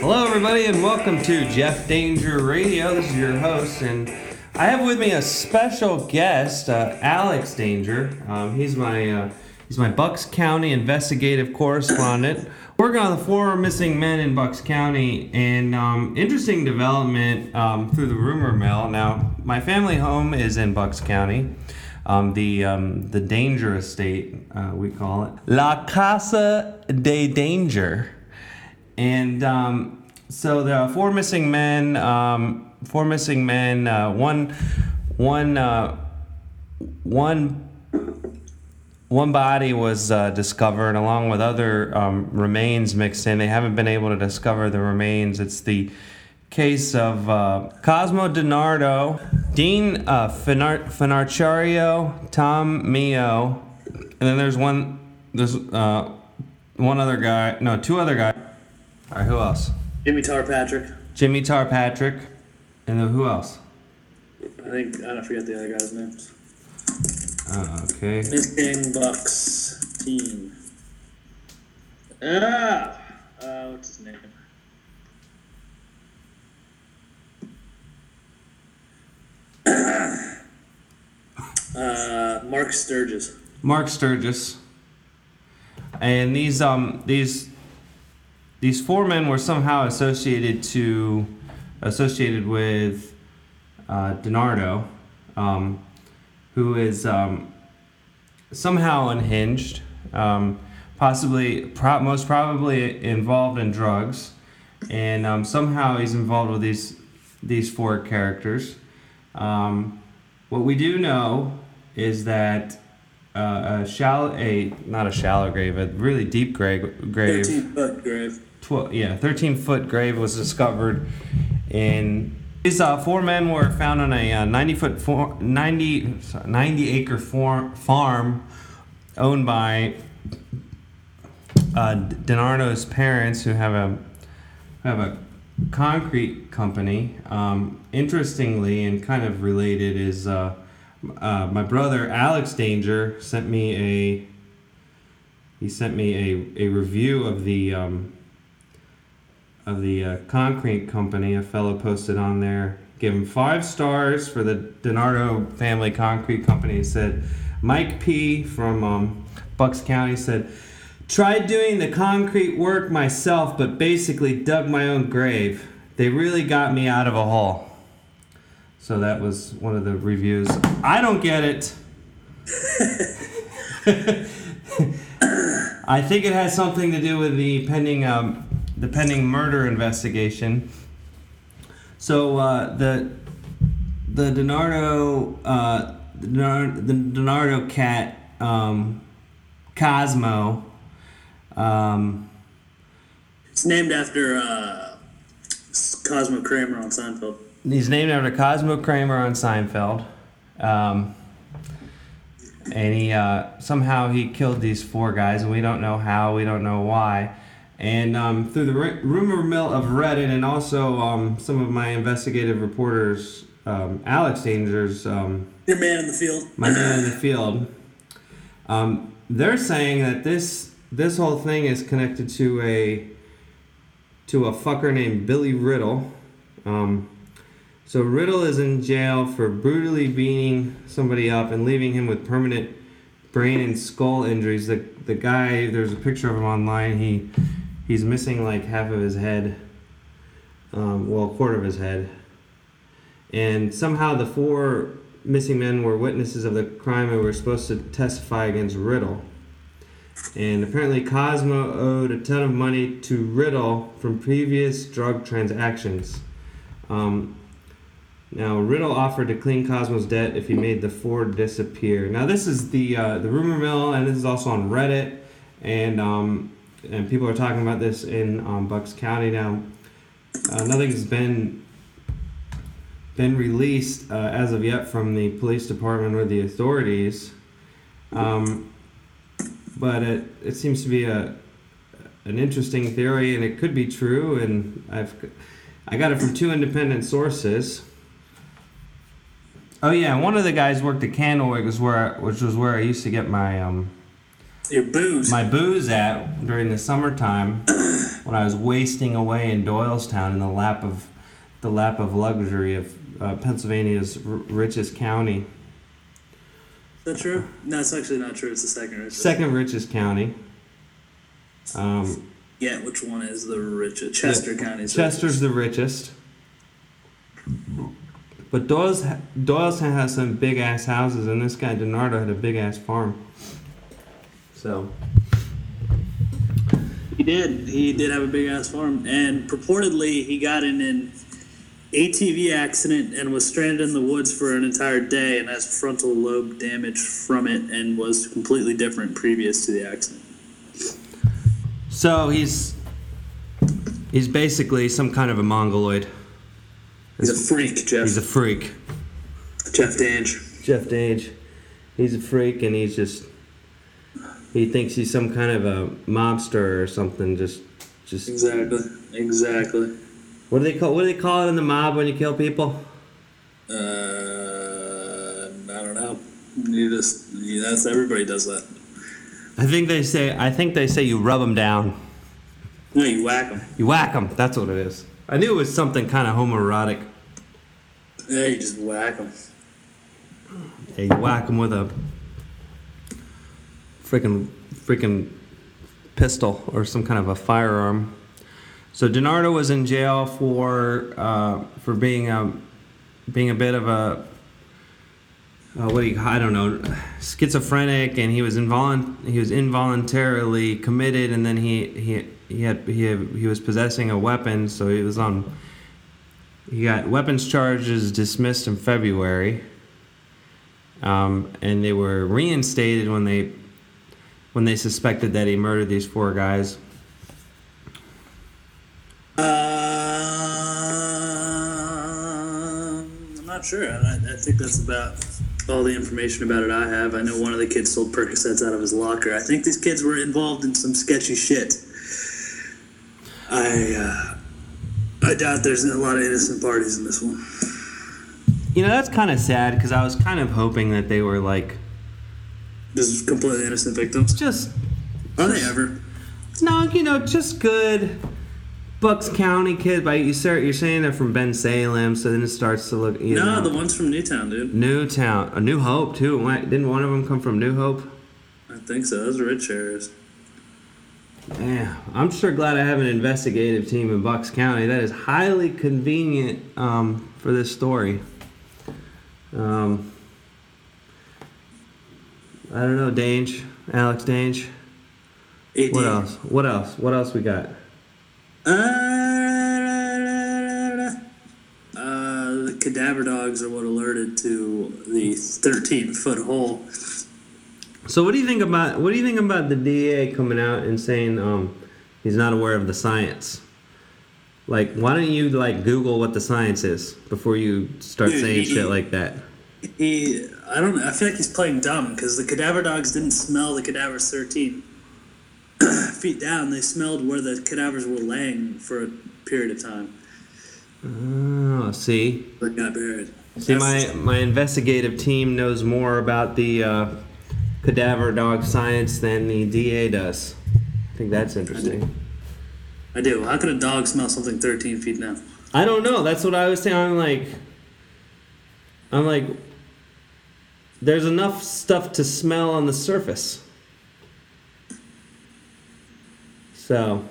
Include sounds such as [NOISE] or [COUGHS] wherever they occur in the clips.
Hello, everybody, and welcome to Jeff Danger Radio. This is your host, and I have with me a special guest, uh, Alex Danger. Um, he's my uh, he's my Bucks County investigative correspondent, working on the four missing men in Bucks County. And um, interesting development um, through the rumor mill. Now, my family home is in Bucks County. Um, the um, the Danger Estate, uh, we call it La Casa de Danger. And um, so there are four missing men. Um, four missing men. Uh, one, one, uh, one, one body was uh, discovered along with other um, remains mixed in. They haven't been able to discover the remains. It's the case of uh, Cosmo DiNardo, Dean uh, Finar- Finarchario, Tom Meo, and then there's one. There's uh, one other guy. No, two other guys. All right, who else? Jimmy Tar Patrick. Jimmy Tar Patrick, and then who else? I think I don't forget the other guy's names. Uh, okay. Missing Bucks team. Ah, uh, what's his name? [COUGHS] uh, Mark Sturgis. Mark Sturgis. And these um these these four men were somehow associated to associated with uh, DiNardo, um, who is um, somehow unhinged, um, possibly pro- most probably involved in drugs, and um, somehow he's involved with these these four characters. Um, what we do know is that uh, a shallow, a not a shallow grave, a really deep grave, grave Thirteen foot yeah, 13 foot grave was discovered in. These uh, four men were found on a uh, 90 foot, four, 90, sorry, 90 acre for, farm owned by uh, parents, who have a have a concrete company. Um, interestingly, and kind of related, is uh, uh, my brother Alex Danger sent me a. He sent me a, a review of the um, of the uh, concrete company. A fellow posted on there, gave him five stars for the DiNardo family concrete company. He said, Mike P from um, Bucks County said, tried doing the concrete work myself, but basically dug my own grave. They really got me out of a hole. So that was one of the reviews. I don't get it. [LAUGHS] I think it has something to do with the pending um, the pending murder investigation. So uh, the the DiNardo uh, the DiNardo cat um, Cosmo. Um, It's named after uh, Cosmo Kramer on Seinfeld. he's named after Cosmo Kramer on Seinfeld. Um, and he uh, somehow he killed these four guys, and we don't know how, we don't know why. And um, through the ru- rumor mill of Reddit, and also um, some of my investigative reporters, um, Alex Danger's um, Your man in the field. my man in the field. Um, they're saying that this this whole thing is connected to a to a fucker named Billy Riddle. Um, so Riddle is in jail for brutally beating somebody up and leaving him with permanent brain and skull injuries. The the guy there's a picture of him online. He he's missing like half of his head. Um, well, a quarter of his head. And somehow the four missing men were witnesses of the crime and were supposed to testify against Riddle. And apparently, Cosmo owed a ton of money to Riddle from previous drug transactions. Um, now, Riddle offered to clean Cosmo's debt if he made the four disappear. Now, this is the uh, the rumor mill, and this is also on Reddit, and um, and people are talking about this in um, Bucks County now. Uh, nothing's been been released uh, as of yet from the police department or the authorities. Um, but it, it seems to be a an interesting theory, and it could be true. And I've I got it from two independent sources. Oh yeah, one of the guys worked at Candlewick, was where which was where I used to get my um Your booze. my booze at during the summertime. [COUGHS] when I was wasting away in Doylestown in the lap of the lap of luxury of uh, Pennsylvania's r- richest county, Is that true? No, it's actually not true. It's the second richest. second richest county. Um, Yeah, which one is the richest? Chester County. Chester's the richest. But Doyle's, Doylestown has some big ass houses, and this guy DiNardo had a big ass farm. So He did. He did have a big ass farm, and purportedly he got in an ATV accident and was stranded in the woods for an entire day and has frontal lobe damage from it and was completely different previous to the accident. So he's he's basically some kind of a mongoloid. He's a freak, Jeff. He's a freak. Jeff Dange. Jeff Dange. He's a freak, and he's just he thinks he's some kind of a mobster or something. Just just Exactly. Exactly. what do they call what do they call it in the mob when you kill people? Uh, I don't know. You just yeah, that's everybody does that. I think they say I think they say you rub them down. No, you whack them. You whack them. That's what it is. I knew it was something kind of homoerotic. Yeah, you just whack them. Yeah, you whack them with a freaking freaking pistol or some kind of a firearm. So DiNardo was in jail for uh, for being a being a bit of a uh, what do you I don't know schizophrenic and he was involunt he was involuntarily committed and then he he he had he had, he was possessing a weapon so he was on he got weapons charges dismissed in February um, and they were reinstated when they when they suspected that he murdered these four guys Uh, I'm not sure. I, I think that's about all the information about it I have. I know one of the kids sold Percocets out of his locker. I think these kids were involved in some sketchy shit. I uh, I doubt there's a lot of innocent parties in this one. you know that's kind of sad because I was kind of hoping that they were like Just completely innocent victims. just Are they ever? No, you know, just good Bucks County kid. But you start, you're saying they're from Bensalem, so then it starts to look. You No, know, the ones from Newtown, dude. Newtown, a New Hope too. Didn't one of them come from New Hope? I think so. Those are rich areas. Yeah, I'm sure glad I have an investigative team in Bucks County. That is highly convenient um, for this story. Um, I don't know, Dange, Alex Dange. AD. What else? What else? What else we got? Uh, uh, the cadaver dogs are what alerted to the 13 foot hole. So what do you think about what do you think about the DA coming out and saying um, he's not aware of the science? Like, why don't you like Google what the science is before you start saying shit like that? He, I don't. I feel like he's playing dumb because the cadaver dogs didn't smell the cadavers 13 [COUGHS] feet down. They smelled where the cadavers were laying for a period of time. Oh, see, They got buried. see, That's- my my investigative team knows more about the uh, cadaver dog science than the DA does. I think that's interesting. I do. How could a dog smell something 13 feet down? I don't know. That's what I was saying. I'm like, I'm like, there's enough stuff to smell on the surface. So,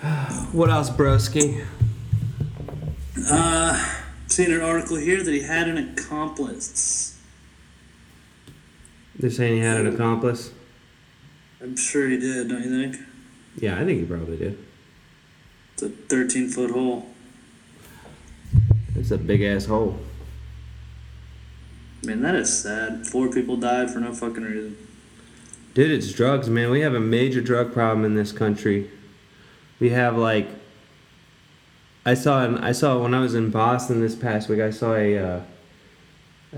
[SIGHS] what else, broski? Uh, seen an article here that he had an accomplice. They're saying he had an accomplice. I'm sure he did, don't you think? Yeah, I think he probably did. It's a 13 foot hole. It's a big ass hole. Man, that is sad. Four people died for no fucking reason. Dude, it's drugs, man. We have a major drug problem in this country. We have like I saw I saw when I was in Boston this past week. I saw a uh,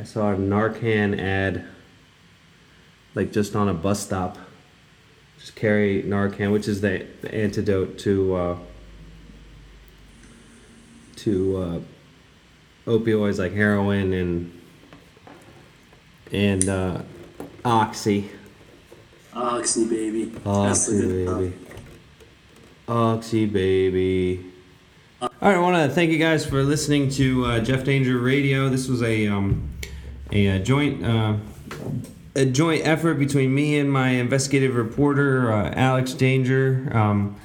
I saw a Narcan ad like just on a bus stop. Just carry Narcan, which is the, the antidote to uh, to uh, opioids like heroin and and uh, oxy. Oxy baby. Oxy baby. Oxy baby. All right, I want to thank you guys for listening to uh, Jeff Danger Radio. This was a um, a, uh joint uh, a joint effort between me and my investigative reporter uh, Alex Danger. Um,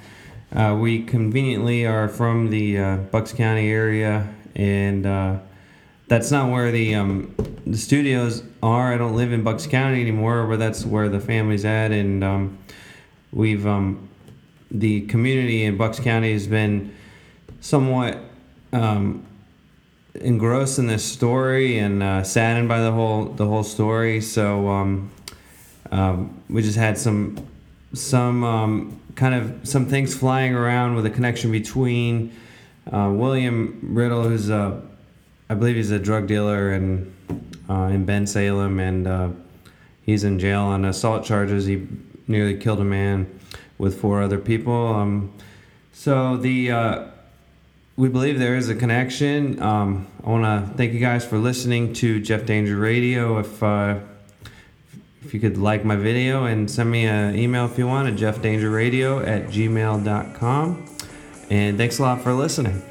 uh, we conveniently are from the uh, Bucks County area, and uh, that's not where the um, the studios are. I don't live in Bucks County anymore, but that's where the family's at, and um, we've um, the community in Bucks County has been somewhat um, engrossed in this story and uh, saddened by the whole the whole story. So um, um, we just had some some kind of some things flying around with a connection between uh, William Riddle, who's a I believe he's a drug dealer in uh, in Bensalem, and uh, he's in jail on assault charges. He nearly killed a man with four other people. Um, so the uh, we believe there is a connection. Um, I want to thank you guys for listening to Jeff Danger Radio. If uh, if you could like my video and send me an email if you want at jeffdangerradio at gmail.com. And thanks a lot for listening.